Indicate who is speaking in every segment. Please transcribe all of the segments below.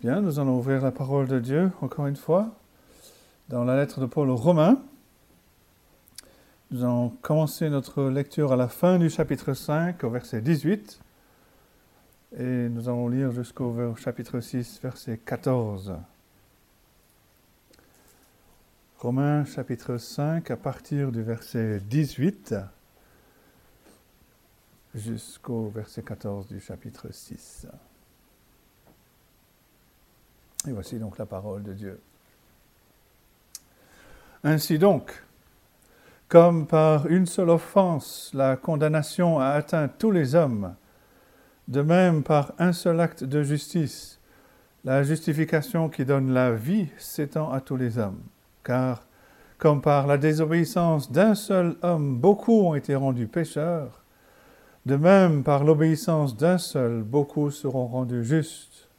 Speaker 1: Bien, nous allons ouvrir la parole de Dieu encore une fois dans la lettre de Paul aux Romains. Nous allons commencer notre lecture à la fin du chapitre 5 au verset 18 et nous allons lire jusqu'au chapitre 6 verset 14. Romains chapitre 5 à partir du verset 18 jusqu'au verset 14 du chapitre 6. Et voici donc la parole de Dieu. Ainsi donc, comme par une seule offense la condamnation a atteint tous les hommes, de même par un seul acte de justice, la justification qui donne la vie s'étend à tous les hommes. Car, comme par la désobéissance d'un seul homme beaucoup ont été rendus pécheurs, de même par l'obéissance d'un seul beaucoup seront rendus justes.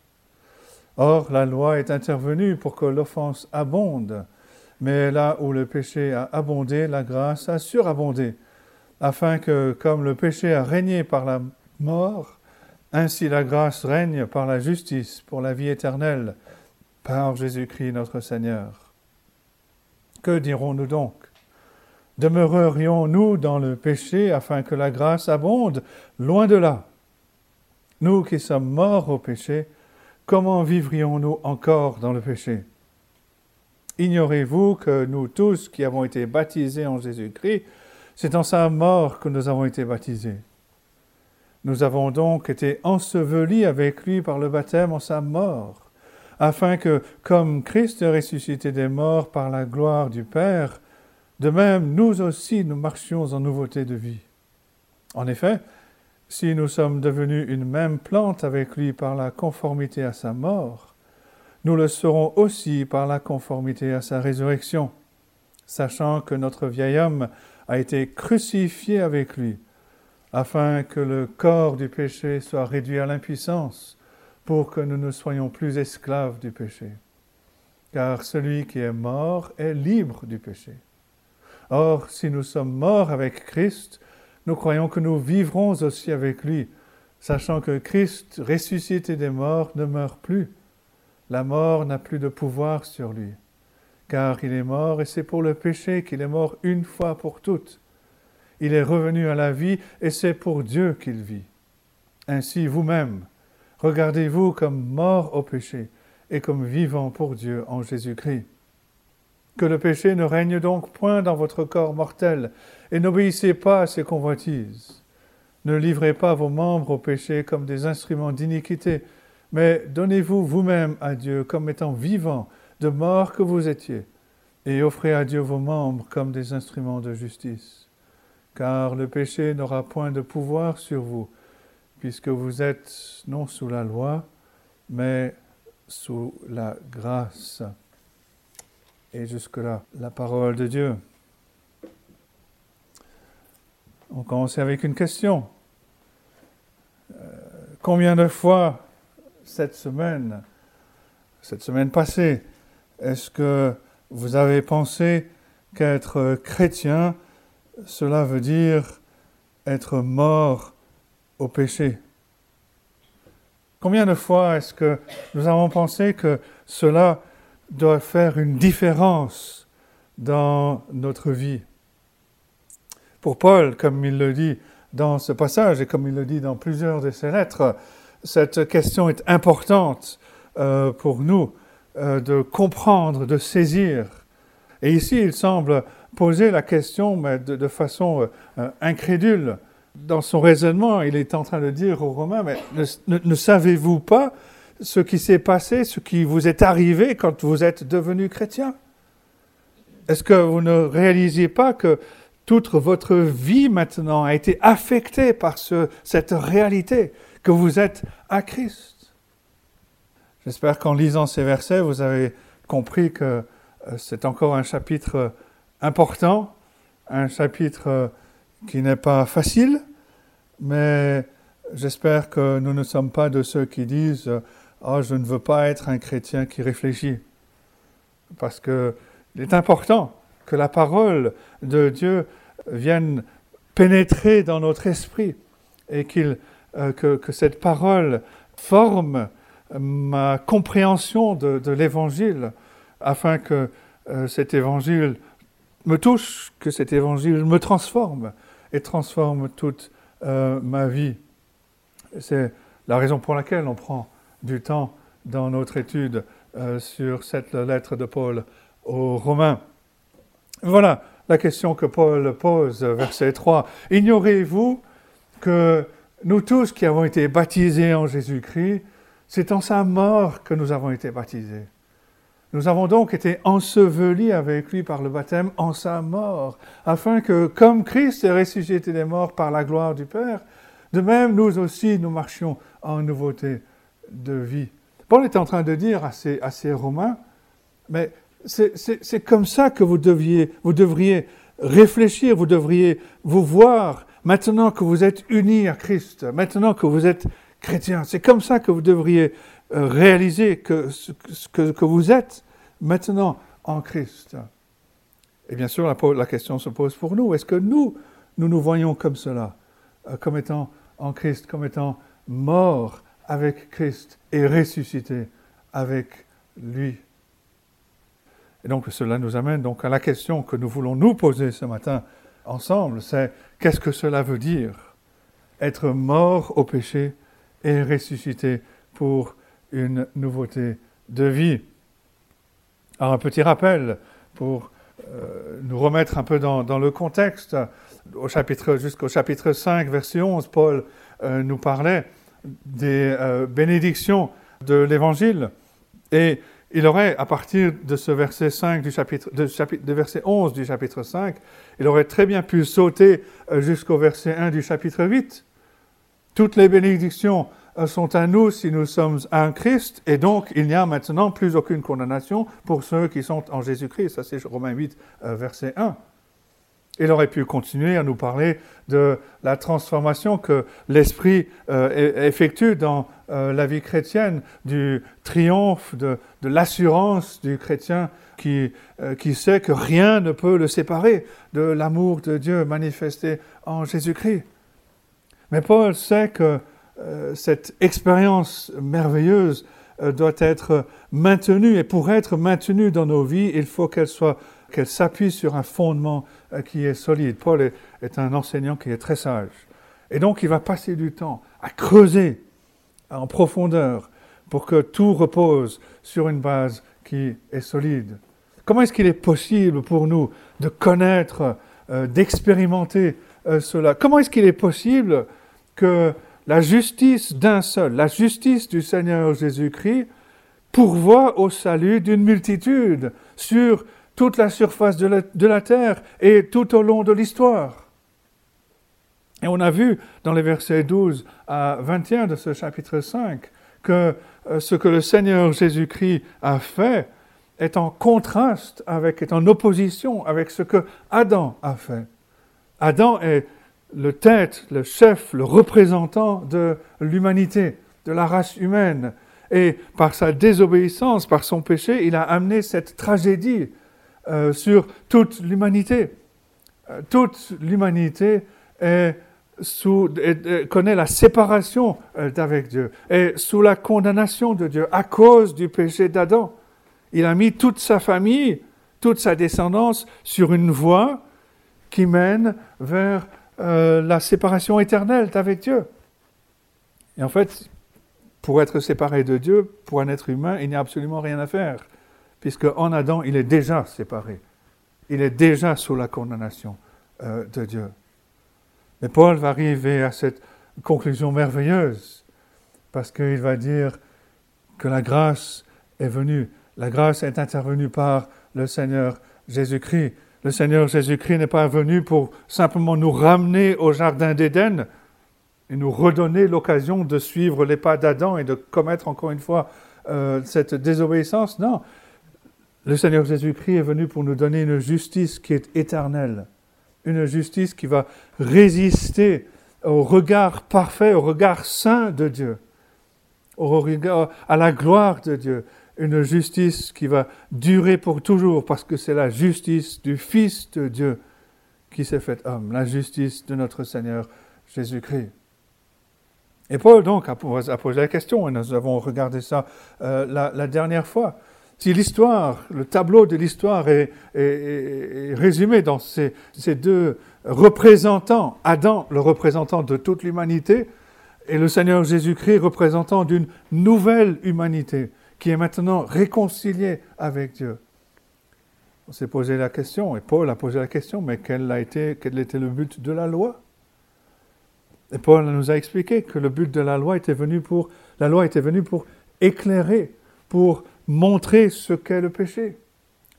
Speaker 1: Or, la loi est intervenue pour que l'offense abonde, mais là où le péché a abondé, la grâce a surabondé, afin que, comme le péché a régné par la mort, ainsi la grâce règne par la justice pour la vie éternelle, par Jésus-Christ notre Seigneur. Que dirons-nous donc? Demeurerions-nous dans le péché afin que la grâce abonde? Loin de là. Nous qui sommes morts au péché, comment vivrions-nous encore dans le péché? Ignorez-vous que nous tous qui avons été baptisés en Jésus-Christ, c'est en sa mort que nous avons été baptisés. Nous avons donc été ensevelis avec lui par le baptême en sa mort, afin que, comme Christ est ressuscité des morts par la gloire du Père, de même nous aussi nous marchions en nouveauté de vie. En effet, si nous sommes devenus une même plante avec lui par la conformité à sa mort, nous le serons aussi par la conformité à sa résurrection, sachant que notre vieil homme a été crucifié avec lui, afin que le corps du péché soit réduit à l'impuissance, pour que nous ne soyons plus esclaves du péché. Car celui qui est mort est libre du péché. Or, si nous sommes morts avec Christ, nous croyons que nous vivrons aussi avec lui, sachant que Christ, ressuscité des morts, ne meurt plus. La mort n'a plus de pouvoir sur lui, car il est mort et c'est pour le péché qu'il est mort une fois pour toutes. Il est revenu à la vie et c'est pour Dieu qu'il vit. Ainsi vous-même, regardez-vous comme mort au péché et comme vivant pour Dieu en Jésus-Christ. Que le péché ne règne donc point dans votre corps mortel, et n'obéissez pas à ses convoitises. Ne livrez pas vos membres au péché comme des instruments d'iniquité, mais donnez-vous vous-même à Dieu comme étant vivants, de mort que vous étiez, et offrez à Dieu vos membres comme des instruments de justice. Car le péché n'aura point de pouvoir sur vous, puisque vous êtes non sous la loi, mais sous la grâce. Et jusque-là, la parole de Dieu. On commence avec une question. Euh, combien de fois cette semaine, cette semaine passée, est-ce que vous avez pensé qu'être chrétien, cela veut dire être mort au péché? Combien de fois est-ce que nous avons pensé que cela doit faire une différence dans notre vie. Pour Paul, comme il le dit dans ce passage et comme il le dit dans plusieurs de ses lettres, cette question est importante euh, pour nous euh, de comprendre, de saisir. Et ici, il semble poser la question mais de, façon euh, incrédule. Dans son raisonnement, il est en train de dire aux Romains, mais ne savez-vous pas ce qui s'est passé, ce qui vous est arrivé quand vous êtes devenu chrétien. Est-ce que vous ne réalisez pas que toute votre vie maintenant a été affectée par ce, cette réalité, que vous êtes à Christ? J'espère qu'en lisant ces versets, vous avez compris que euh, c'est encore un chapitre important, un chapitre euh, qui n'est pas facile, mais j'espère que nous ne sommes pas de ceux qui disent oh, je ne veux pas être un chrétien qui réfléchit. Parce qu'il est important que la parole de Dieu vienne pénétrer dans notre esprit et qu'il, euh, que, cette parole forme ma compréhension de, l'Évangile, afin que euh, cet Évangile me touche, que cet Évangile me transforme et transforme toute euh, ma vie. C'est la raison pour laquelle on prend du temps dans notre étude euh, sur cette lettre de Paul aux Romains. Voilà la question que Paul pose, verset 3. Ignorez-vous que nous tous qui avons été baptisés en Jésus-Christ, c'est en sa mort que nous avons été baptisés. Nous avons donc été ensevelis avec lui par le baptême en sa mort, afin que, comme Christ est ressuscité des morts par la gloire du Père, de même nous aussi nous marchions en nouveauté de vie. Paul est en train de dire à ces, Romains, mais c'est comme ça que vous, deviez, vous devriez réfléchir, vous devriez vous voir maintenant que vous êtes unis à Christ, maintenant que vous êtes chrétiens. C'est comme ça que vous devriez euh, réaliser que, que, que vous êtes maintenant en Christ. Et bien sûr, la, la question se pose pour nous. Est-ce que nous, nous nous voyons comme cela, euh, comme étant en Christ, comme étant morts avec Christ et ressuscités avec lui Et donc cela nous amène donc à la question que nous voulons nous poser ce matin ensemble, c'est qu'est-ce que cela veut dire Être mort au péché et ressuscité pour une nouveauté de vie? Alors un petit rappel pour euh, nous remettre un peu dans, le contexte. Jusqu'au chapitre 5, verset 11, Paul euh, nous parlait des euh, bénédictions de l'Évangile. Et il aurait, à partir de ce verset 5 du chapitre, de, de verset 11 du chapitre 5, il aurait très bien pu sauter jusqu'au verset 1 du chapitre 8. Toutes les bénédictions euh, sont à nous si nous sommes en Christ, et donc il n'y a maintenant plus aucune condamnation pour ceux qui sont en Jésus-Christ. Ça, c'est Romains 8, euh, verset 1. Il aurait pu continuer à nous parler de la transformation que l'Esprit euh, effectue dans la vie chrétienne, du triomphe, de, l'assurance du chrétien qui, qui sait que rien ne peut le séparer de l'amour de Dieu manifesté en Jésus-Christ. Mais Paul sait que euh, cette expérience merveilleuse euh, doit être maintenue. Et pour être maintenue dans nos vies, il faut qu'elle soit qu'elle s'appuie sur un fondement euh, qui est solide. Paul est, un enseignant qui est très sage. Et donc il va passer du temps à creuser en profondeur pour que tout repose sur une base qui est solide. Comment est-ce qu'il est possible pour nous de connaître, d'expérimenter cela? Comment est-ce qu'il est possible que la justice d'un seul, la justice du Seigneur Jésus-Christ, pourvoit au salut d'une multitude sur toute la surface de la, terre et tout au long de l'histoire. Et on a vu dans les versets 12 à 21 de ce chapitre 5 que euh, ce que le Seigneur Jésus-Christ a fait est en contraste avec, est en opposition avec ce que Adam a fait. Adam est le tête, le chef, le représentant de l'humanité, de la race humaine. Et par sa désobéissance, par son péché, il a amené cette tragédie euh, sur toute l'humanité. Euh, toute l'humanité connaît la séparation euh, d'avec Dieu, est sous la condamnation de Dieu à cause du péché d'Adam. Il a mis toute sa famille, toute sa descendance sur une voie qui mène vers la séparation éternelle avec Dieu. Et en fait, pour être séparé de Dieu, pour un être humain, il n'y a absolument rien à faire, puisque en Adam, il est déjà séparé. Il est déjà sous la condamnation euh, de Dieu. Mais Paul va arriver à cette conclusion merveilleuse, parce qu'il va dire que la grâce est venue, la grâce est intervenue par le Seigneur Jésus-Christ le Seigneur Jésus-Christ n'est pas venu pour simplement nous ramener au Jardin d'Éden et nous redonner l'occasion de suivre les pas d'Adam et de commettre encore une fois euh, cette désobéissance. Non, le Seigneur Jésus-Christ est venu pour nous donner une justice qui est éternelle, une justice qui va résister au regard parfait, au regard saint de Dieu, à la gloire de Dieu une justice qui va durer pour toujours, parce que c'est la justice du Fils de Dieu qui s'est fait homme, la justice de notre Seigneur Jésus-Christ. Et Paul donc a, posé la question, et nous avons regardé ça euh, la, dernière fois. Si l'histoire, le tableau de l'histoire est, résumé dans ces, deux représentants, Adam, le représentant de toute l'humanité, et le Seigneur Jésus-Christ, représentant d'une nouvelle humanité, qui est maintenant réconciliée avec Dieu. On s'est posé la question, et Paul a posé la question, mais quel était le but de la loi? Et Paul nous a expliqué que le but de la loi était venu pour, la loi était venue pour éclairer, pour montrer ce qu'est le péché,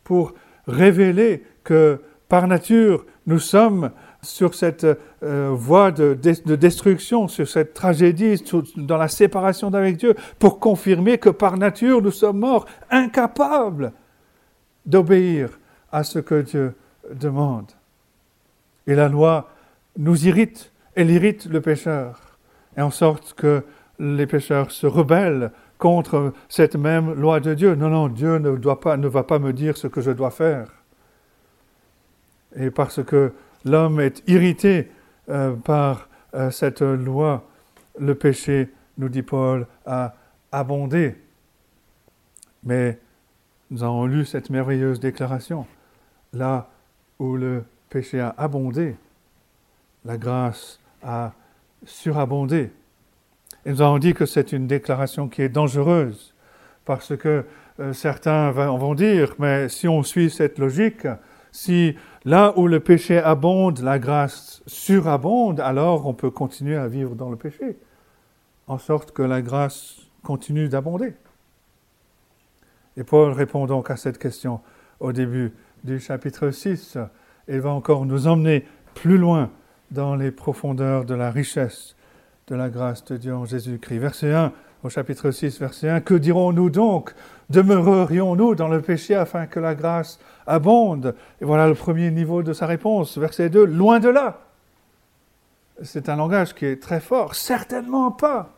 Speaker 1: pour révéler que par nature nous sommes sur cette euh, voie de, destruction, sur cette tragédie, dans la séparation d'avec Dieu, pour confirmer que par nature nous sommes morts, incapables d'obéir à ce que Dieu demande. Et la loi nous irrite, elle irrite le pécheur, et en sorte que les pécheurs se rebellent contre cette même loi de Dieu. Non, non, Dieu ne, doit pas, ne va pas me dire ce que je dois faire. Et parce que l'homme est irrité euh, par euh, cette loi, le péché, nous dit Paul, a abondé. Mais nous avons lu cette merveilleuse déclaration. Là où le péché a abondé, la grâce a surabondé. Et nous avons dit que c'est une déclaration qui est dangereuse, parce que euh, certains vont dire, mais si on suit cette logique, si là où le péché abonde, la grâce surabonde, alors on peut continuer à vivre dans le péché, en sorte que la grâce continue d'abonder. Et Paul répond donc à cette question au début du chapitre 6. Il va encore nous emmener plus loin dans les profondeurs de la richesse de la grâce de Dieu en Jésus-Christ. Verset 1 au chapitre 6, verset 1. Que dirons-nous donc? Demeurerions-nous dans le péché afin que la grâce abonde? Et voilà le premier niveau de sa réponse. Verset 2. Loin de là. C'est un langage qui est très fort. Certainement pas.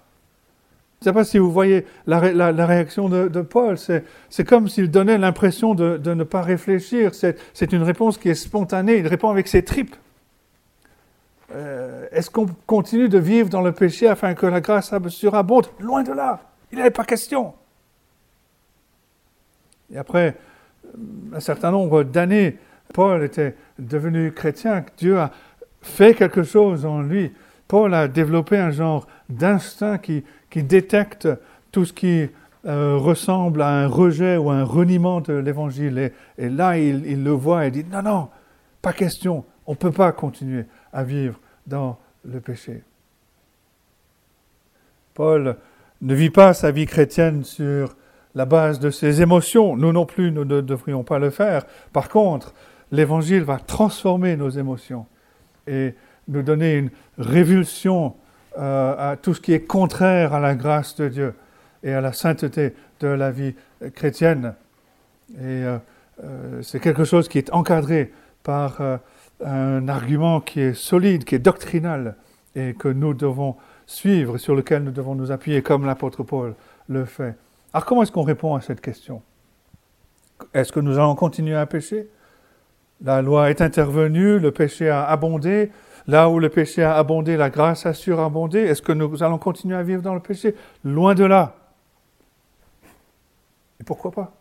Speaker 1: Je ne sais pas si vous voyez la, réaction de, Paul. C'est comme s'il donnait l'impression de, de, ne pas réfléchir. C'est une réponse qui est spontanée. Il répond avec ses tripes. Euh, est-ce qu'on continue de vivre dans le péché afin que la grâce surabonde Loin de là, il avait pas question. Et après un certain nombre d'années, Paul était devenu chrétien, Dieu a fait quelque chose en lui. Paul a développé un genre d'instinct qui, détecte tout ce qui euh, ressemble à un rejet ou un reniement de l'évangile. Et, là, il, il, le voit et dit, non, non, pas question, on ne peut pas continuer à vivre dans le péché. Paul ne vit pas sa vie chrétienne sur la base de ses émotions. Nous non plus, nous ne devrions pas le faire. Par contre, l'Évangile va transformer nos émotions et nous donner une révulsion euh, à tout ce qui est contraire à la grâce de Dieu et à la sainteté de la vie chrétienne. Et euh, euh, c'est quelque chose qui est encadré par un argument qui est solide, qui est doctrinal, et que nous devons suivre, sur lequel nous devons nous appuyer, comme l'apôtre Paul le fait. Alors comment est-ce qu'on répond à cette question? Est-ce que nous allons continuer à pécher? La loi est intervenue, le péché a abondé. Là où le péché a abondé, la grâce a surabondé. Est-ce que nous allons continuer à vivre dans le péché? Loin de là. Et pourquoi pas?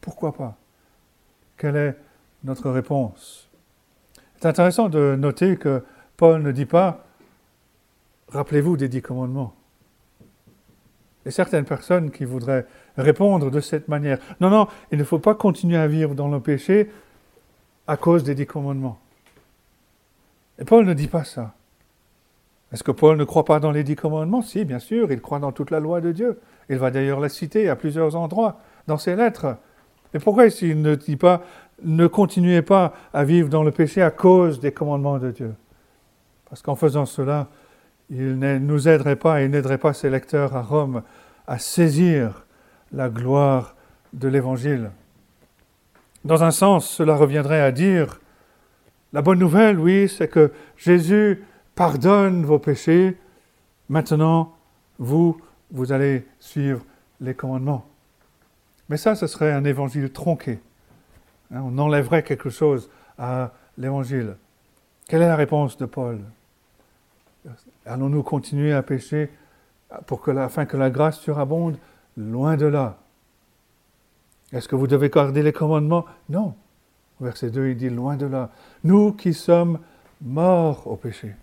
Speaker 1: Pourquoi pas? Quelle est notre réponse. C'est intéressant de noter que Paul ne dit pas Rappelez-vous des dix commandements. Et certaines personnes qui voudraient répondre de cette manière. Non, non, il ne faut pas continuer à vivre dans le péché à cause des dix commandements. Et Paul ne dit pas ça. Est-ce que Paul ne croit pas dans les dix commandements? Si, bien sûr, il croit dans toute la loi de Dieu. Il va d'ailleurs la citer à plusieurs endroits dans ses lettres. Et pourquoi il ne dit pas ne continuez pas à vivre dans le péché à cause des commandements de Dieu? Parce qu'en faisant cela, il ne nous aiderait pas et n'aiderait pas ses lecteurs à Rome à saisir la gloire de l'Évangile. Dans un sens, cela reviendrait à dire, la bonne nouvelle, oui, c'est que Jésus pardonne vos péchés, maintenant, vous, vous allez suivre les commandements. Mais ça, ce serait un évangile tronqué. Hein, on enlèverait quelque chose à l'évangile. Quelle est la réponse de Paul? Allons-nous continuer à pécher afin que la grâce surabonde Loin de là? Est-ce que vous devez garder les commandements? Non. Verset 2, il dit loin de là. Nous qui sommes morts au péché.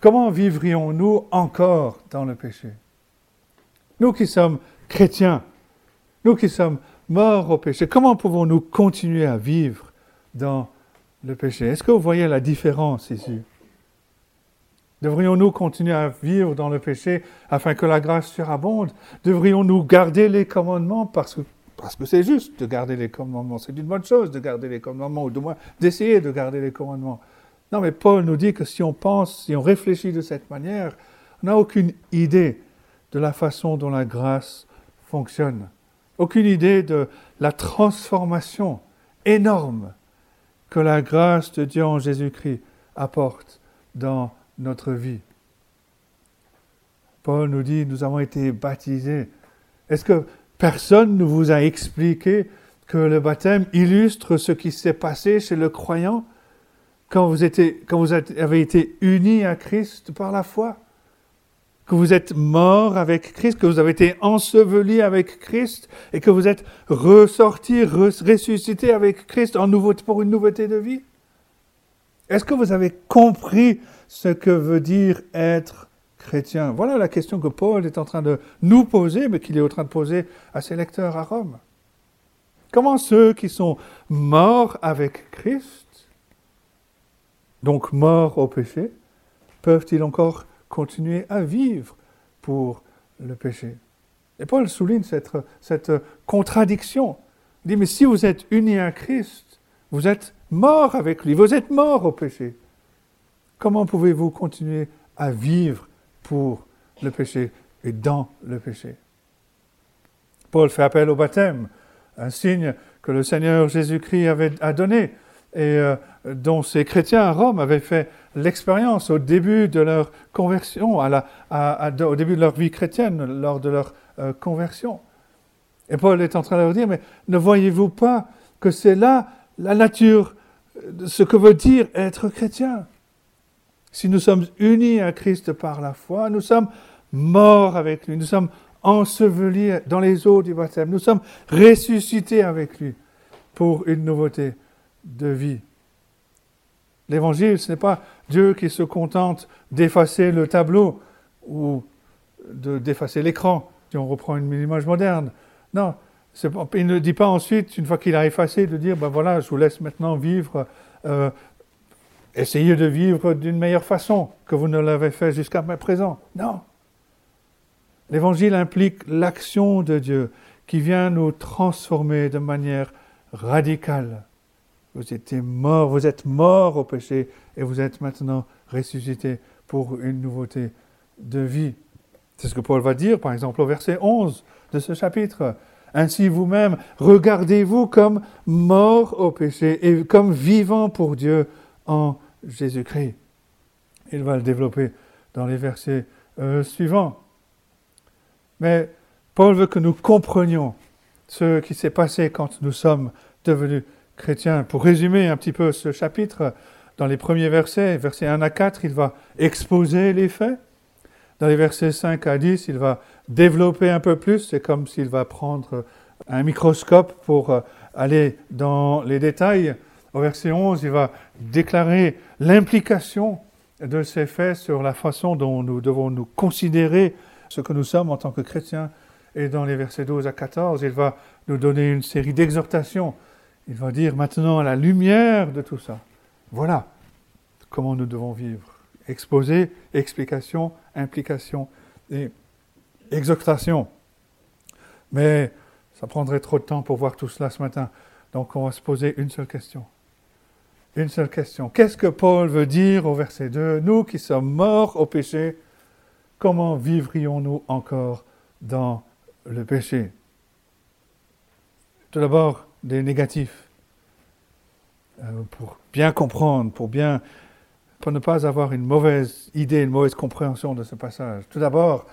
Speaker 1: Comment vivrions-nous encore dans le péché? Nous qui sommes chrétiens, nous qui sommes morts au péché, comment pouvons-nous continuer à vivre dans le péché? Est-ce que vous voyez la différence ici? Devrions-nous continuer à vivre dans le péché afin que la grâce surabonde Devrions-nous garder les commandements? Parce que parce que c'est juste de garder les commandements. C'est une bonne chose de garder les commandements, ou du moins d'essayer de garder les commandements. Non, mais Paul nous dit que si on pense, si on réfléchit de cette manière, on n'a aucune idée de la façon dont la grâce fonctionne. Aucune idée de la transformation énorme que la grâce de Dieu en Jésus-Christ apporte dans notre vie. Paul nous dit, nous avons été baptisés. Est-ce que personne ne vous a expliqué que le baptême illustre ce qui s'est passé chez le croyant quand vous, avez été unis à Christ par la foi? Que vous êtes mort avec Christ, que vous avez été enseveli avec Christ et que vous êtes ressorti, ressuscité avec Christ en pour une nouveauté de vie? Est-ce que vous avez compris ce que veut dire être chrétien? Voilà la question que Paul est en train de nous poser, mais qu'il est en train de poser à ses lecteurs à Rome. Comment ceux qui sont morts avec Christ, donc morts au péché, peuvent-ils encore continuer à vivre pour le péché Et Paul souligne cette, cette contradiction. Il dit, mais si vous êtes unis à Christ, vous êtes morts avec lui, vous êtes morts au péché. Comment pouvez-vous continuer à vivre pour le péché et dans le péché? Paul fait appel au baptême, un signe que le Seigneur Jésus-Christ avait a donné et euh, dont ces chrétiens à Rome avaient fait l'expérience au début de leur conversion, au début de leur vie chrétienne, lors de leur euh, conversion. Et Paul est en train de leur dire, mais ne voyez-vous pas que c'est là la nature, de ce que veut dire être chrétien? Si nous sommes unis à Christ par la foi, nous sommes morts avec lui, nous sommes ensevelis dans les eaux du baptême, nous sommes ressuscités avec lui pour une nouveauté de vie. L'évangile, ce n'est pas Dieu qui se contente d'effacer le tableau ou d'effacer l'écran, si on reprend une image moderne. Non, il ne dit pas ensuite, une fois qu'il a effacé, de dire, ben voilà, je vous laisse maintenant vivre euh, Essayez de vivre d'une meilleure façon que vous ne l'avez fait jusqu'à présent. Non. L'évangile implique l'action de Dieu qui vient nous transformer de manière radicale. Vous étiez mort, vous êtes mort au péché et vous êtes maintenant ressuscité pour une nouveauté de vie. C'est ce que Paul va dire, par exemple, au verset 11 de ce chapitre. Ainsi vous-même, regardez-vous comme mort au péché et comme vivant pour Dieu en Jésus-Christ. Il va le développer dans les versets euh, suivants. Mais Paul veut que nous comprenions ce qui s'est passé quand nous sommes devenus chrétiens. Pour résumer un petit peu ce chapitre, dans les premiers versets, versets 1 à 4, il va exposer les faits. Dans les versets 5 à 10, il va développer un peu plus. C'est comme s'il va prendre un microscope pour euh, aller dans les détails. Au verset 11, il va déclarer l'implication de ces faits sur la façon dont nous devons nous considérer ce que nous sommes en tant que chrétiens. Et dans les versets 12 à 14, il va nous donner une série d'exhortations. Il va dire maintenant à la lumière de tout ça, voilà comment nous devons vivre. Exposer, explication, implication et exhortation. Mais ça prendrait trop de temps pour voir tout cela ce matin. Donc on va se poser une seule question une seule question. Qu'est-ce que Paul veut dire au verset 2 Nous qui sommes morts au péché, comment vivrions-nous encore dans le péché? Tout d'abord, des négatifs. Euh, pour bien comprendre, pour bien pour ne pas avoir une mauvaise idée, une mauvaise compréhension de ce passage. Tout d'abord,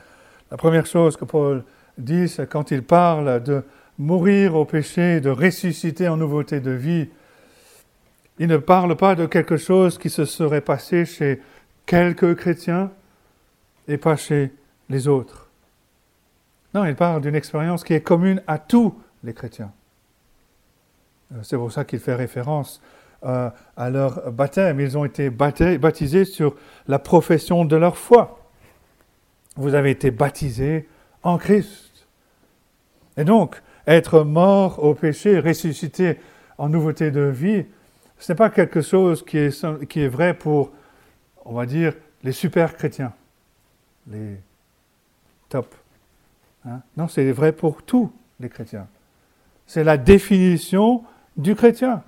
Speaker 1: la première chose que Paul dit, c'est quand il parle de mourir au péché, de ressusciter en nouveauté de vie, il ne parle pas de quelque chose qui se serait passé chez quelques chrétiens et pas chez les autres. Non, il parle d'une expérience qui est commune à tous les chrétiens. Euh, c'est pour ça qu'il fait référence euh, à leur baptême. Ils ont été baptisés sur la profession de leur foi. Vous avez été baptisés en Christ. Et donc, être mort au péché, ressuscité en nouveauté de vie, ce n'est pas quelque chose qui est, vrai pour, on va dire, les super chrétiens, les top. Hein. Non, c'est vrai pour tous les chrétiens. C'est la définition du chrétien.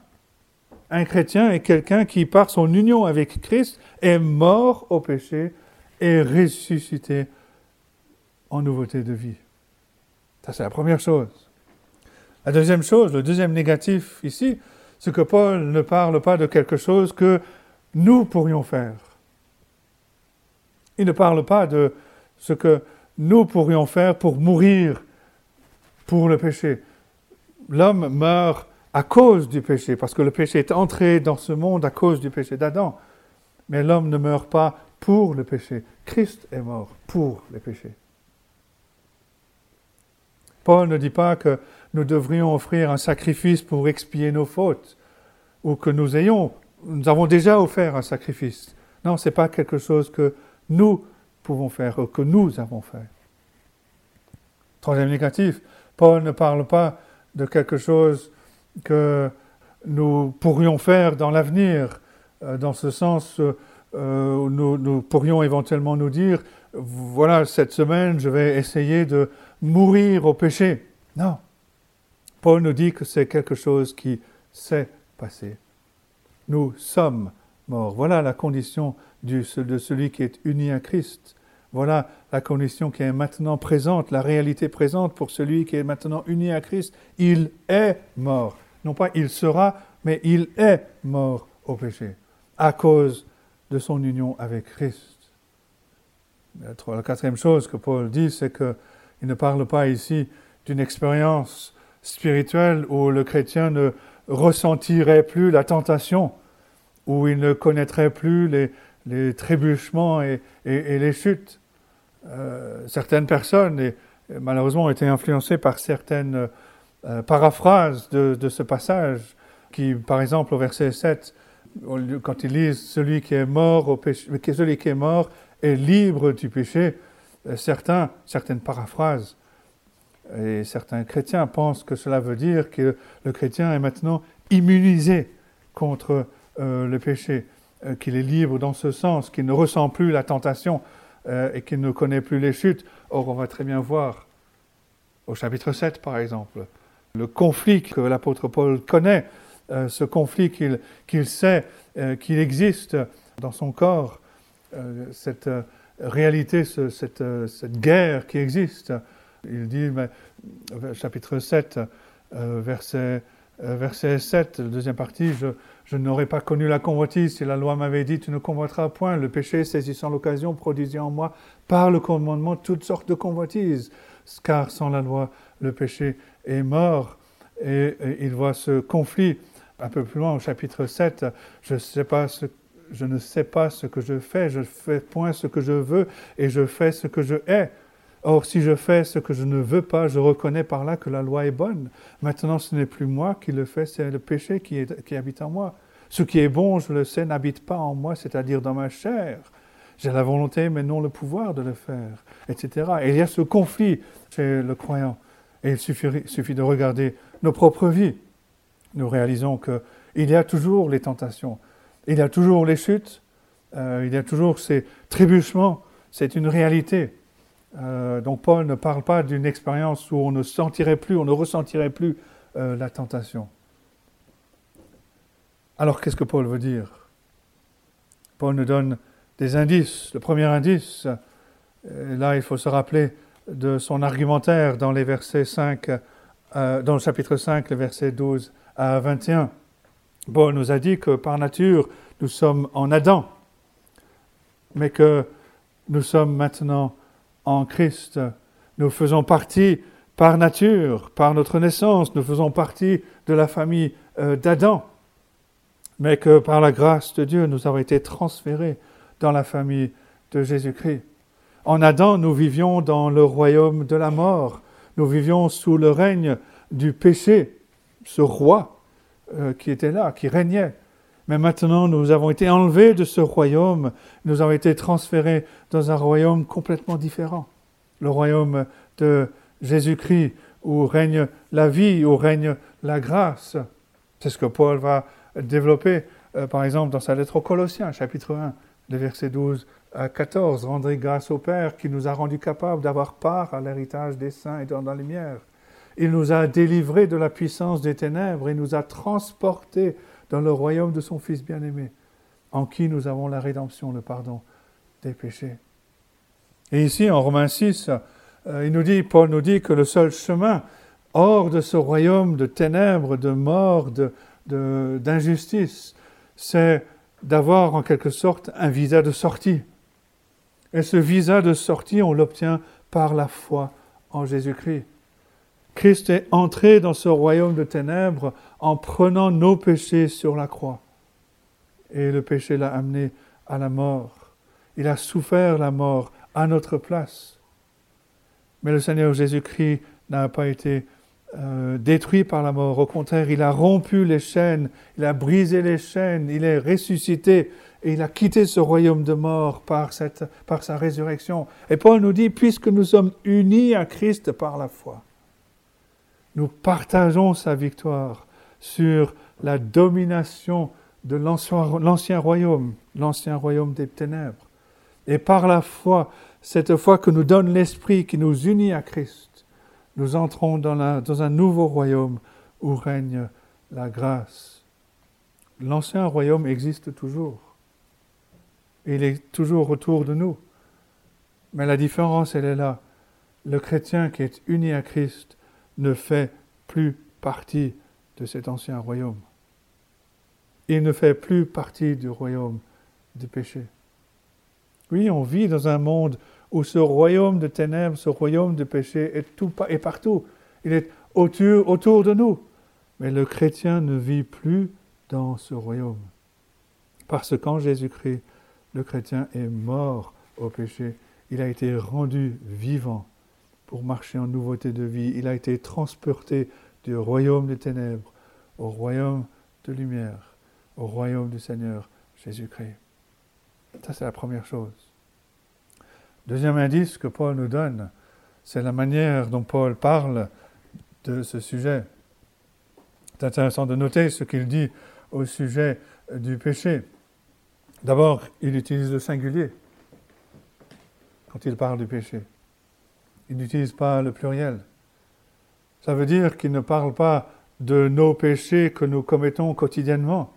Speaker 1: Un chrétien est quelqu'un qui, par son union avec Christ, est mort au péché et ressuscité en nouveauté de vie. Ça, c'est la première chose. La deuxième chose, le deuxième négatif ici, c'est que Paul ne parle pas de quelque chose que nous pourrions faire. Il ne parle pas de ce que nous pourrions faire pour mourir pour le péché. L'homme meurt à cause du péché, parce que le péché est entré dans ce monde à cause du péché d'Adam. Mais l'homme ne meurt pas pour le péché. Christ est mort pour le péché. Paul ne dit pas que nous devrions offrir un sacrifice pour expier nos fautes, ou que nous ayons, nous avons déjà offert un sacrifice. Non, ce n'est pas quelque chose que nous pouvons faire, ou que nous avons fait. Troisième négatif, Paul ne parle pas de quelque chose que nous pourrions faire dans l'avenir, euh, dans ce sens euh, nous, pourrions éventuellement nous dire, voilà, cette semaine, je vais essayer de mourir au péché. Non. Paul nous dit que c'est quelque chose qui s'est passé. Nous sommes morts. Voilà la condition de celui qui est uni à Christ. Voilà la condition qui est maintenant présente, la réalité présente pour celui qui est maintenant uni à Christ. Il est mort. Non pas il sera, mais il est mort au péché à cause de son union avec Christ. La quatrième chose que Paul dit, c'est qu'il ne parle pas ici d'une expérience spirituelle où le chrétien ne ressentirait plus la tentation, où il ne connaîtrait plus les, trébuchements et, les chutes. Euh, certaines personnes, et, malheureusement, ont été influencées par certaines euh, paraphrases de, ce passage, qui, par exemple, au verset 7, quand ils lisent celui qui est mort au péché, celui qui est mort est libre du péché, euh, certains, certaines paraphrases et certains chrétiens pensent que cela veut dire que le chrétien est maintenant immunisé contre euh, le péché, qu'il est libre dans ce sens, qu'il ne ressent plus la tentation et qu'il ne connaît plus les chutes. Or, on va très bien voir au chapitre 7, par exemple, le conflit que l'apôtre Paul connaît, ce conflit qu'il sait qu'il existe dans son corps euh, cette euh, réalité, cette, euh, guerre qui existe. Il dit, chapitre 7, verset, verset 7, la deuxième partie, je, je n'aurais pas connu la convoitise si la loi m'avait dit, tu ne convoiteras point. Le péché, saisissant l'occasion, produisait en moi, par le commandement, toutes sortes de convoitises. Car sans la loi, le péché est mort. Et, il voit ce conflit un peu plus loin au chapitre 7. Je ne sais pas ce ne que je fais, je fais point ce que je veux et je fais ce que je hais. Or, si je fais ce que je ne veux pas, je reconnais par là que la loi est bonne. Maintenant, ce n'est plus moi qui le fais, c'est le péché qui, qui habite en moi. Ce qui est bon, je le sais, n'habite pas en moi, c'est-à-dire dans ma chair. J'ai la volonté, mais non le pouvoir de le faire, etc. Et il y a ce conflit chez le croyant. Et il suffit, de regarder nos propres vies. Nous réalisons qu'il y a toujours les tentations. Il y a toujours les chutes, euh, il y a toujours ces trébuchements, c'est une réalité. Euh, donc Paul ne parle pas d'une expérience où on ne sentirait plus, on ne ressentirait plus euh, la tentation. Alors qu'est-ce que Paul veut dire? Paul nous donne des indices. Le premier indice, là il faut se rappeler de son argumentaire dans les versets 5, dans le chapitre 5, les versets 12 à 21. Paul nous a dit que par nature, nous sommes en Adam, mais que nous sommes maintenant en Christ. Nous faisons partie par nature, par notre naissance, nous faisons partie de la famille euh, d'Adam, mais que par la grâce de Dieu, nous avons été transférés dans la famille de Jésus-Christ. En Adam, nous vivions dans le royaume de la mort. Nous vivions sous le règne du péché, ce roi euh, qui était là, qui régnait. Mais maintenant, nous avons été enlevés de ce royaume, nous avons été transférés dans un royaume complètement différent, le royaume de Jésus-Christ, où règne la vie, où règne la grâce. C'est ce que Paul va développer, euh, par exemple, dans sa lettre aux Colossiens, chapitre 1, les versets 12 à 14. Rendrez grâce au Père qui nous a rendus capables d'avoir part à l'héritage des saints et dans la lumière. Il nous a délivrés de la puissance des ténèbres et nous a transportés dans le royaume de son Fils bien-aimé, en qui nous avons la rédemption, le pardon des péchés. Et ici, en Romains 6, euh, il nous dit, Paul nous dit que le seul chemin hors de ce royaume de ténèbres, de mort, d'injustice, c'est d'avoir en quelque sorte un visa de sortie. Et ce visa de sortie, on l'obtient par la foi en Jésus-Christ. Christ est entré dans ce royaume de ténèbres en prenant nos péchés sur la croix. Et le péché l'a amené à la mort. Il a souffert la mort à notre place. Mais le Seigneur Jésus-Christ n'a pas été euh, détruit par la mort. Au contraire, il a rompu les chaînes, il a brisé les chaînes, il est ressuscité et il a quitté ce royaume de mort par, sa résurrection. Et Paul nous dit, puisque nous sommes unis à Christ par la foi, nous partageons sa victoire sur la domination de l'ancien royaume, l'ancien royaume des ténèbres. Et par la foi, cette foi que nous donne l'Esprit qui nous unit à Christ, nous entrons dans un nouveau royaume où règne la grâce. L'ancien royaume existe toujours. Il est toujours autour de nous. Mais la différence, elle est là. Le chrétien qui est uni à Christ ne fait plus partie de cet ancien royaume. Il ne fait plus partie du royaume du péché. Oui, on vit dans un monde où ce royaume de ténèbres, ce royaume de péché est, tout, partout. Il est autour, autour de nous. Mais le chrétien ne vit plus dans ce royaume. Parce qu'en Jésus-Christ, le chrétien est mort au péché. Il a été rendu vivant pour marcher en nouveauté de vie. Il a été transporté du royaume des ténèbres au royaume de lumière, au royaume du Seigneur Jésus-Christ. Ça, c'est la première chose. Deuxième indice que Paul nous donne, c'est la manière dont Paul parle de ce sujet. C'est intéressant de noter ce qu'il dit au sujet du péché. D'abord, il utilise le singulier quand il parle du péché. Il n'utilise pas le pluriel. Ça veut dire qu'il ne parle pas de nos péchés que nous commettons quotidiennement.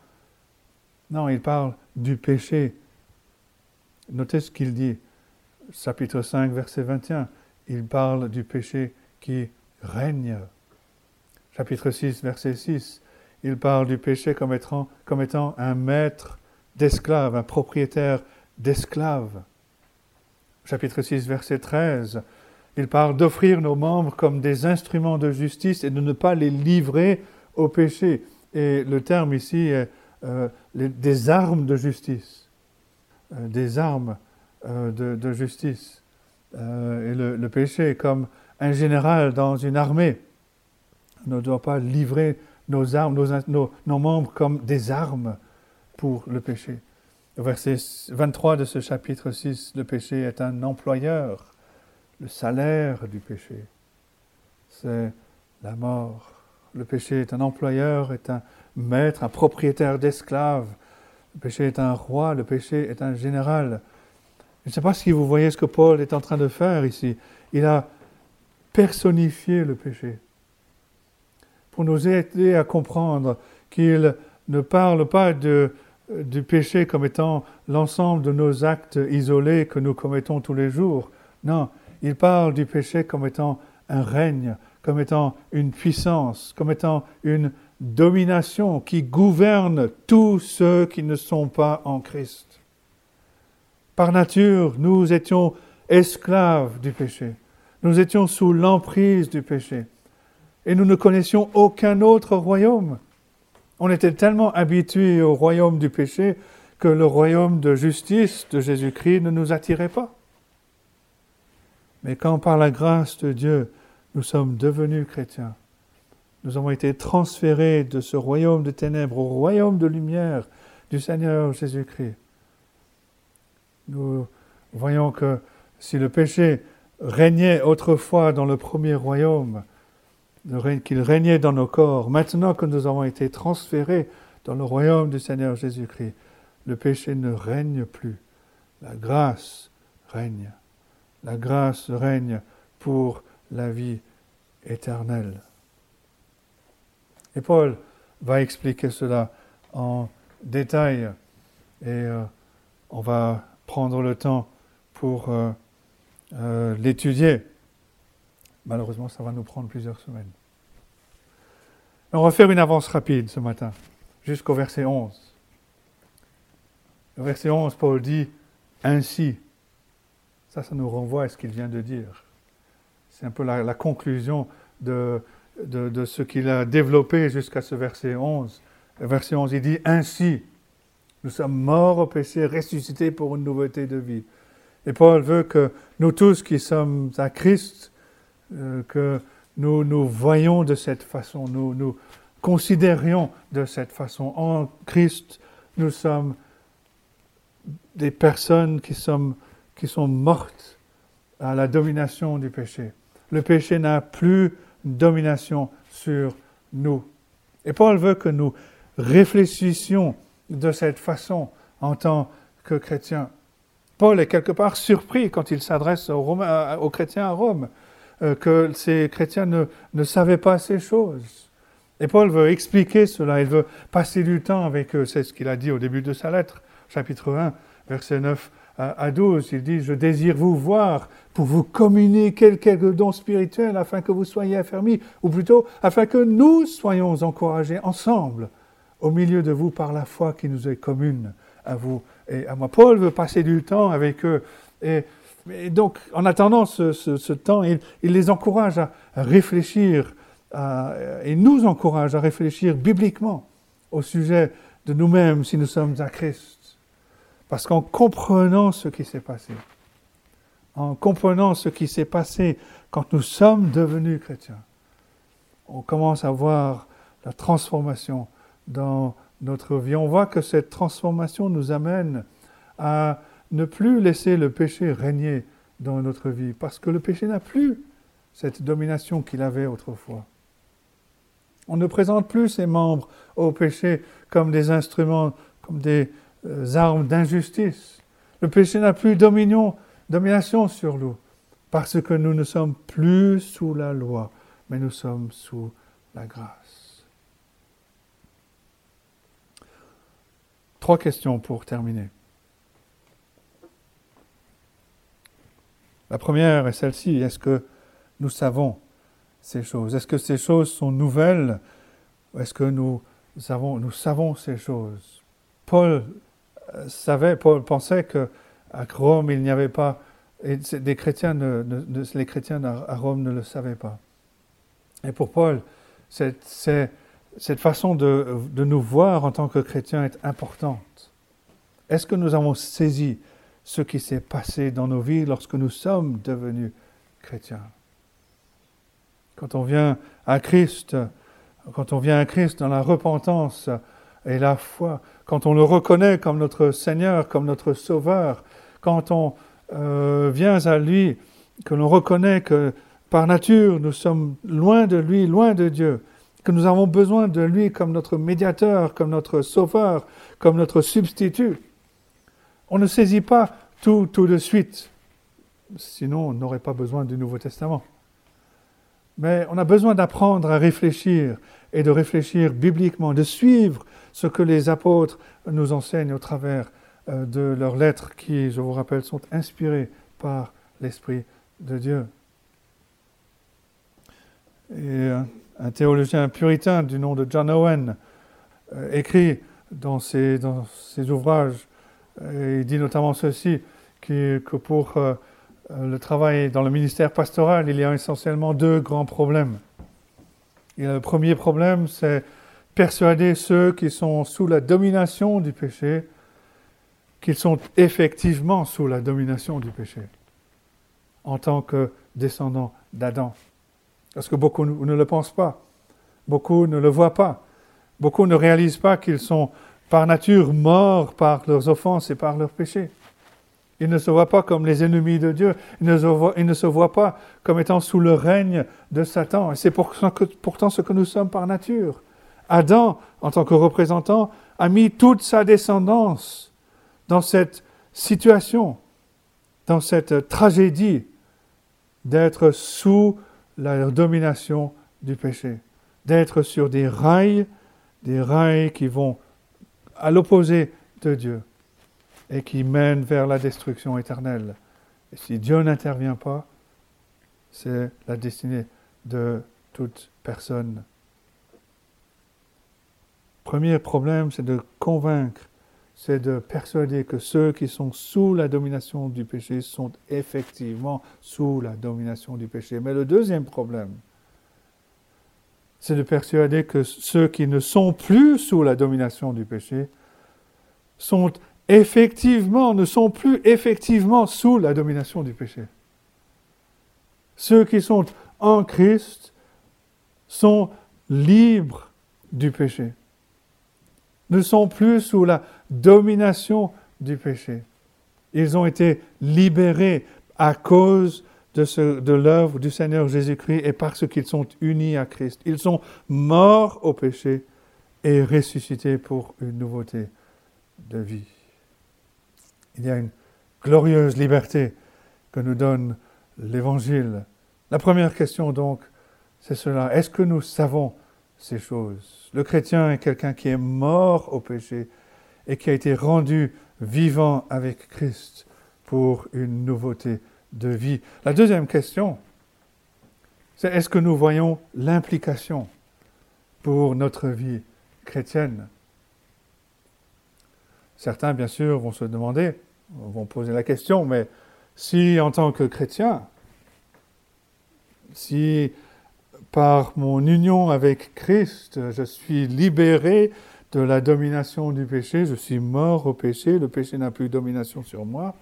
Speaker 1: Non, il parle du péché. Notez ce qu'il dit. Chapitre 5, verset 21. Il parle du péché qui règne. Chapitre 6, verset 6. Il parle du péché comme étant, un maître d'esclaves, un propriétaire d'esclaves. Chapitre 6, verset 13. Il parle d'offrir nos membres comme des instruments de justice et de ne pas les livrer au péché. Et le terme ici est euh, des armes de justice. Euh, des armes euh, de, justice. et le, péché, comme un général dans une armée, ne doit pas livrer nos armes, nos membres comme des armes pour le péché. Verset 23 de ce chapitre 6, le péché est un employeur le salaire du péché, c'est la mort. Le péché est un employeur, est un maître, un propriétaire d'esclaves. Le péché est un roi, le péché est un général. Je ne sais pas si vous voyez ce que Paul est en train de faire ici. Il a personnifié le péché pour nous aider à comprendre qu'il ne parle pas de, du péché comme étant l'ensemble de nos actes isolés que nous commettons tous les jours. Non, il parle du péché comme étant un règne, comme étant une puissance, comme étant une domination qui gouverne tous ceux qui ne sont pas en Christ. Par nature, nous étions esclaves du péché. Nous étions sous l'emprise du péché. Et nous ne connaissions aucun autre royaume. On était tellement habitués au royaume du péché que le royaume de justice de Jésus-Christ ne nous attirait pas. Mais quand par la grâce de Dieu, nous sommes devenus chrétiens, nous avons été transférés de ce royaume de ténèbres au royaume de lumière du Seigneur Jésus-Christ. Nous voyons que si le péché régnait autrefois dans le premier royaume, qu'il régnait dans nos corps, maintenant que nous avons été transférés dans le royaume du Seigneur Jésus-Christ, le péché ne règne plus. La grâce règne. La grâce règne pour la vie éternelle. Et Paul va expliquer cela en détail et euh, on va prendre le temps pour euh, euh, l'étudier. Malheureusement, ça va nous prendre plusieurs semaines. On va faire une avance rapide ce matin, jusqu'au verset 11. Le verset 11, Paul dit Ainsi. Ça, ça nous renvoie à ce qu'il vient de dire. C'est un peu la, conclusion de, de, ce qu'il a développé jusqu'à ce verset 11. Le verset 11, il dit Ainsi. Nous sommes morts au péché, ressuscités pour une nouveauté de vie. Et Paul veut que nous tous qui sommes à Christ, euh, que nous nous voyons de cette façon, nous nous considérions de cette façon. En Christ, nous sommes des personnes qui sont, qui sont mortes à la domination du péché. Le péché n'a plus domination sur nous. Et Paul veut que nous réfléchissions de cette façon en tant que chrétiens. Paul est quelque part surpris quand il s'adresse aux, chrétiens à Rome, que ces chrétiens ne, ne savaient pas ces choses. Et Paul veut expliquer cela, il veut passer du temps avec eux. C'est ce qu'il a dit au début de sa lettre, chapitre 1, verset 9 à 12. Il dit, je désire vous voir pour vous communiquer quelques dons spirituels afin que vous soyez affermis, ou plutôt afin que nous soyons encouragés ensemble au milieu de vous par la foi qui nous est commune à vous et à moi. Paul veut passer du temps avec eux. Et, donc, en attendant ce, temps, il, les encourage à réfléchir, et nous encourage à réfléchir bibliquement au sujet de nous-mêmes si nous sommes à Christ. Parce qu'en comprenant ce qui s'est passé, en comprenant ce qui s'est passé quand nous sommes devenus chrétiens, on commence à voir la transformation dans notre vie. On voit que cette transformation nous amène à ne plus laisser le péché régner dans notre vie, parce que le péché n'a plus cette domination qu'il avait autrefois. On ne présente plus ses membres au péché comme des instruments, comme des euh, armes d'injustice. Le péché n'a plus domination sur nous, parce que nous ne sommes plus sous la loi, mais nous sommes sous la grâce. Trois questions pour terminer. La première est celle-ci. Est-ce que nous savons ces choses? Est-ce que ces choses sont nouvelles? Est-ce que nous, avons, nous savons ces choses? Paul euh, savait, Paul pensait que à Rome il n'y avait pas, des chrétiens les chrétiens à Rome ne le savaient pas. Et pour Paul, cette façon de, nous voir en tant que chrétiens est importante. Est-ce que nous avons saisi ce qui s'est passé dans nos vies lorsque nous sommes devenus chrétiens Quand on vient à Christ, quand on vient à Christ dans la repentance et la foi, quand on le reconnaît comme notre Seigneur, comme notre Sauveur, quand on euh, vient à lui, que l'on reconnaît que par nature nous sommes loin de lui, loin de Dieu, que nous avons besoin de lui comme notre médiateur, comme notre sauveur, comme notre substitut. On ne saisit pas tout tout de suite, sinon on n'aurait pas besoin du Nouveau Testament. Mais on a besoin d'apprendre à réfléchir et de réfléchir bibliquement, de suivre ce que les apôtres nous enseignent au travers euh, de leurs lettres qui, je vous rappelle, sont inspirées par l'Esprit de Dieu. Euh, un théologien puritain du nom de John Owen euh, écrit dans ses, ouvrages, il dit notamment ceci, que pour euh, le travail dans le ministère pastoral, il y a essentiellement deux grands problèmes. Le premier problème, c'est persuader ceux qui sont sous la domination du péché qu'ils sont effectivement sous la domination du péché en tant que descendants d'Adam. Parce que beaucoup ne le pensent pas, beaucoup ne le voient pas, beaucoup ne réalisent pas qu'ils sont par nature morts par leurs offenses et par leurs péchés. Ils ne se voient pas comme les ennemis de Dieu, ils ne se voient, pas comme étant sous le règne de Satan. Et c'est pourtant ce que nous sommes par nature. Adam, en tant que représentant, a mis toute sa descendance dans cette situation, dans cette tragédie d'être sous la domination du péché, d'être sur des rails, des rails qui vont à l'opposé de Dieu et qui mènent vers la destruction éternelle. Si Dieu n'intervient pas, c'est la destinée de toute personne. Premier problème, c'est de convaincre, c'est de persuader que ceux qui sont sous la domination du péché sont effectivement sous la domination du péché. Mais le deuxième problème, c'est de persuader que ceux qui ne sont plus sous la domination du péché ne sont plus effectivement sous la domination du péché. Ceux qui sont en Christ sont libres du péché, ne sont plus sous la domination du péché. Ils ont été libérés à cause de, de l'œuvre du Seigneur Jésus-Christ et parce qu'ils sont unis à Christ. Ils sont morts au péché et ressuscités pour une nouveauté de vie. Il y a une glorieuse liberté que nous donne l'Évangile. La première question donc, c'est cela. Est-ce que nous savons ces choses? Le chrétien est quelqu'un qui est mort au péché et qui a été rendu vivant avec Christ pour une nouveauté de. La deuxième question, c'est est-ce que nous voyons l'implication pour notre vie chrétienne? Certains, bien sûr, vont se demander, vont poser la question, mais si en tant que chrétien, si par mon union avec Christ, je suis libéré de la domination du péché, je suis mort au péché, le péché n'a plus domination sur moi,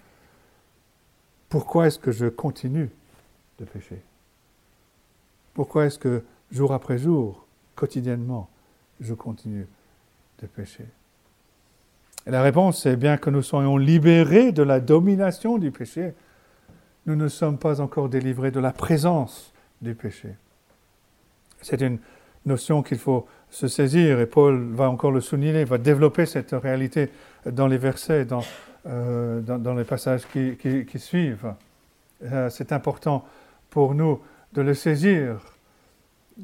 Speaker 1: pourquoi est-ce que je continue de pécher? Pourquoi est-ce que jour après jour, quotidiennement, je continue de pécher? La réponse, c'est bien que nous soyons libérés de la domination du péché, nous ne sommes pas encore délivrés de la présence du péché. C'est une notion qu'il faut se saisir, et Paul va encore le souligner, va développer cette réalité dans les versets, dans, euh, dans, les passages qui, suivent. Euh, c'est important pour nous de le saisir.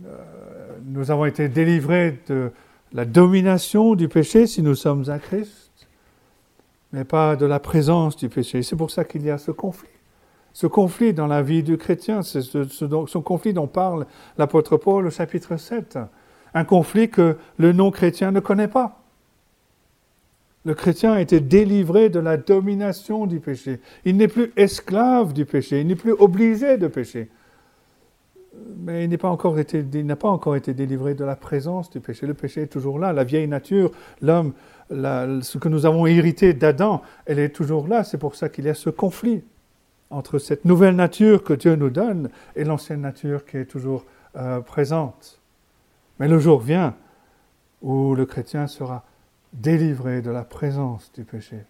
Speaker 1: Euh, nous avons été délivrés de la domination du péché si nous sommes à Christ mais pas de la présence du péché. C'est pour ça qu'il y a ce conflit. Ce conflit dans la vie du chrétien, c'est ce, conflit dont parle l'apôtre Paul au chapitre 7. Un conflit que le non-chrétien ne connaît pas. Le chrétien a été délivré de la domination du péché. Il n'est plus esclave du péché, il n'est plus obligé de pécher. Mais il n'a pas, encore été, délivré de la présence du péché. Le péché est toujours là. La vieille nature, l'homme ce que nous avons hérité d'Adam, elle est toujours là. C'est pour ça qu'il y a ce conflit entre cette nouvelle nature que Dieu nous donne et l'ancienne nature qui est toujours euh, présente. Mais le jour vient où le chrétien sera délivré de la présence du péché,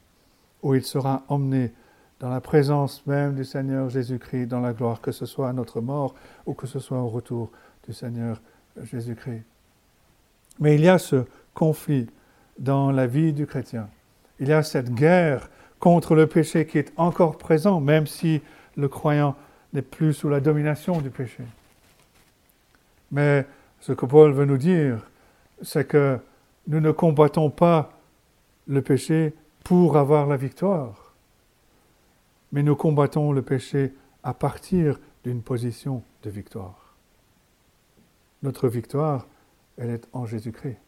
Speaker 1: où il sera emmené dans la présence même du Seigneur Jésus-Christ dans la gloire, que ce soit à notre mort ou que ce soit au retour du Seigneur Jésus-Christ. Mais il y a ce conflit dans la vie du chrétien. Il y a cette guerre contre le péché qui est encore présent, même si le croyant n'est plus sous la domination du péché. Mais ce que Paul veut nous dire, c'est que nous ne combattons pas le péché pour avoir la victoire, mais nous combattons le péché à partir d'une position de victoire. Notre victoire, elle est en Jésus-Christ.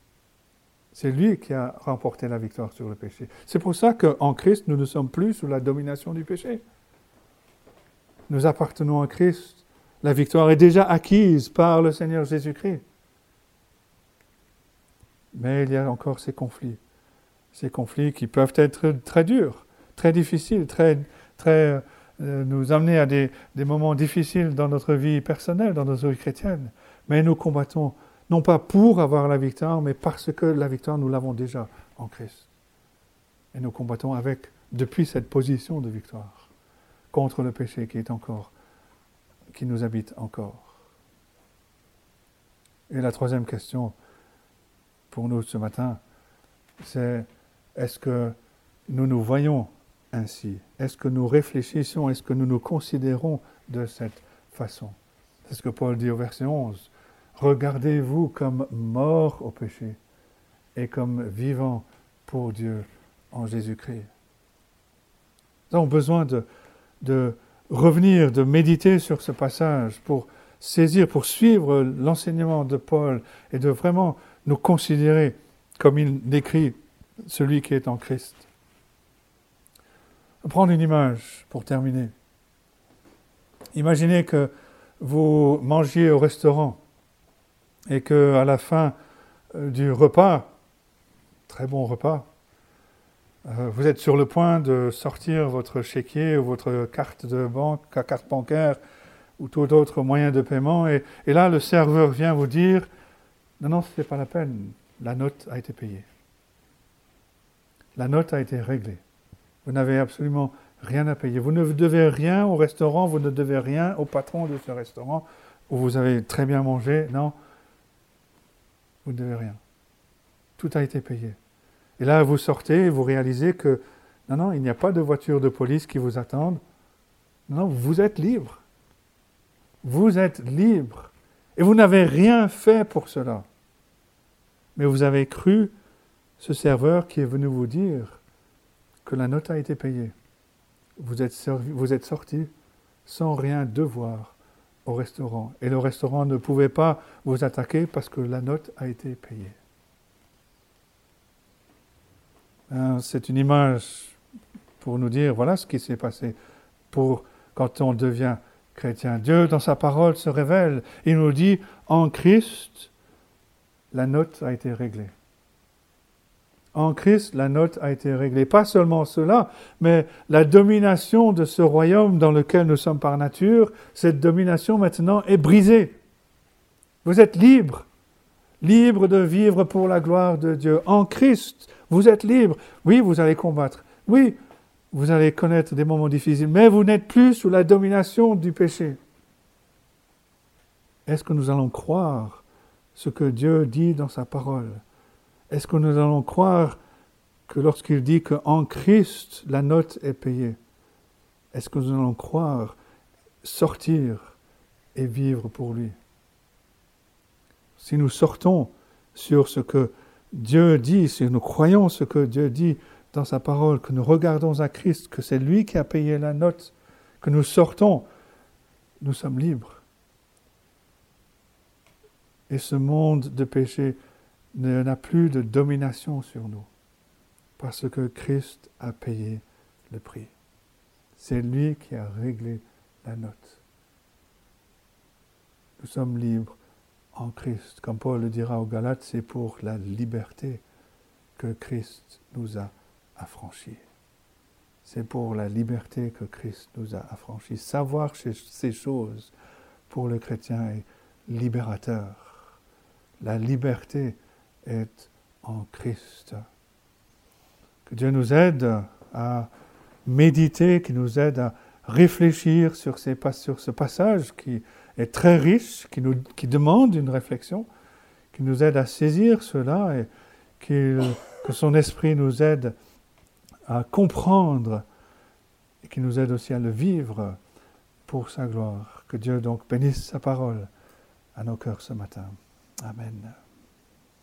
Speaker 1: C'est lui qui a remporté la victoire sur le péché. C'est pour ça qu'en Christ, nous ne sommes plus sous la domination du péché. Nous appartenons à Christ. La victoire est déjà acquise par le Seigneur Jésus-Christ. Mais il y a encore ces conflits. Ces conflits qui peuvent être très durs. très difficiles, très, très, euh, nous amener à des, des, moments difficiles dans notre vie personnelle, dans notre vie chrétienne. Mais nous combattons non pas pour avoir la victoire, mais parce que la victoire, nous l'avons déjà en Christ. Et nous combattons avec, depuis cette position de victoire, contre le péché qui est encore, qui nous habite encore. Et la troisième question pour nous ce matin, c'est est-ce que nous nous voyons ainsi? Est-ce que nous réfléchissons? Est-ce que nous nous considérons de cette façon? C'est ce que Paul dit au verset 11. Regardez-vous comme morts au péché et comme vivants pour Dieu en Jésus-Christ. Nous avons besoin de, de revenir, de méditer sur ce passage pour saisir, pour suivre l'enseignement de Paul et de vraiment nous considérer comme il décrit celui qui est en Christ. Prendre une image pour terminer. Imaginez que vous mangiez au restaurant et que à la fin euh, du repas, très bon repas, euh, vous êtes sur le point de sortir votre chéquier ou votre carte de banque, carte bancaire ou tout autre moyen de paiement, et, et là le serveur vient vous dire non, non, ce n'est pas la peine, la note a été payée. La note a été réglée. Vous n'avez absolument rien à payer. Vous ne devez rien au restaurant, vous ne devez rien au patron de ce restaurant où vous avez très bien mangé. Non, vous ne devez rien. Tout a été payé. Et là, vous sortez et vous réalisez que non, non, il n'y a pas de voiture de police qui vous attende. Non, vous êtes libre. Vous êtes libre. Et vous n'avez rien fait pour cela. Mais vous avez cru ce serveur qui est venu vous dire que la note a été payée. Vous êtes, sorti sans rien devoir au restaurant. Et le restaurant ne pouvait pas vous attaquer parce que la note a été payée. Hein, c'est une image pour nous dire, voilà ce qui s'est passé pour quand on devient chrétien. Dieu, dans sa parole, se révèle. Il nous dit, en Christ, la note a été réglée. En Christ, la note a été réglée. Pas seulement cela, mais la domination de ce royaume dans lequel nous sommes par nature, cette domination maintenant est brisée. Vous êtes libre, libre de vivre pour la gloire de Dieu. En Christ, vous êtes libre. Oui, vous allez combattre. Oui, vous allez connaître des moments difficiles, mais vous n'êtes plus sous la domination du péché. Est-ce que nous allons croire ce que Dieu dit dans sa parole est-ce que nous allons croire que lorsqu'il dit qu'en Christ la note est payée, est-ce que nous allons croire sortir et vivre pour lui? Si nous sortons sur ce que Dieu dit, si nous croyons ce que Dieu dit dans sa parole, que nous regardons à Christ, que c'est lui qui a payé la note, que nous sortons, nous sommes libres. Et ce monde de péché n'a plus de domination sur nous, parce que Christ a payé le prix. C'est lui qui a réglé la note. Nous sommes libres en Christ. Comme Paul le dira aux Galates, c'est pour la liberté que Christ nous a affranchis. C'est pour la liberté que Christ nous a affranchis. Savoir ces choses pour le chrétien est libérateur. La liberté est en Christ. Que Dieu nous aide à méditer, qu'il nous aide à réfléchir sur, ce passage qui est très riche, qui, qui demande une réflexion, qui nous aide à saisir cela et que son esprit nous aide à comprendre et qui nous aide aussi à le vivre pour sa gloire. Que Dieu donc bénisse sa parole à nos cœurs ce matin. Amen.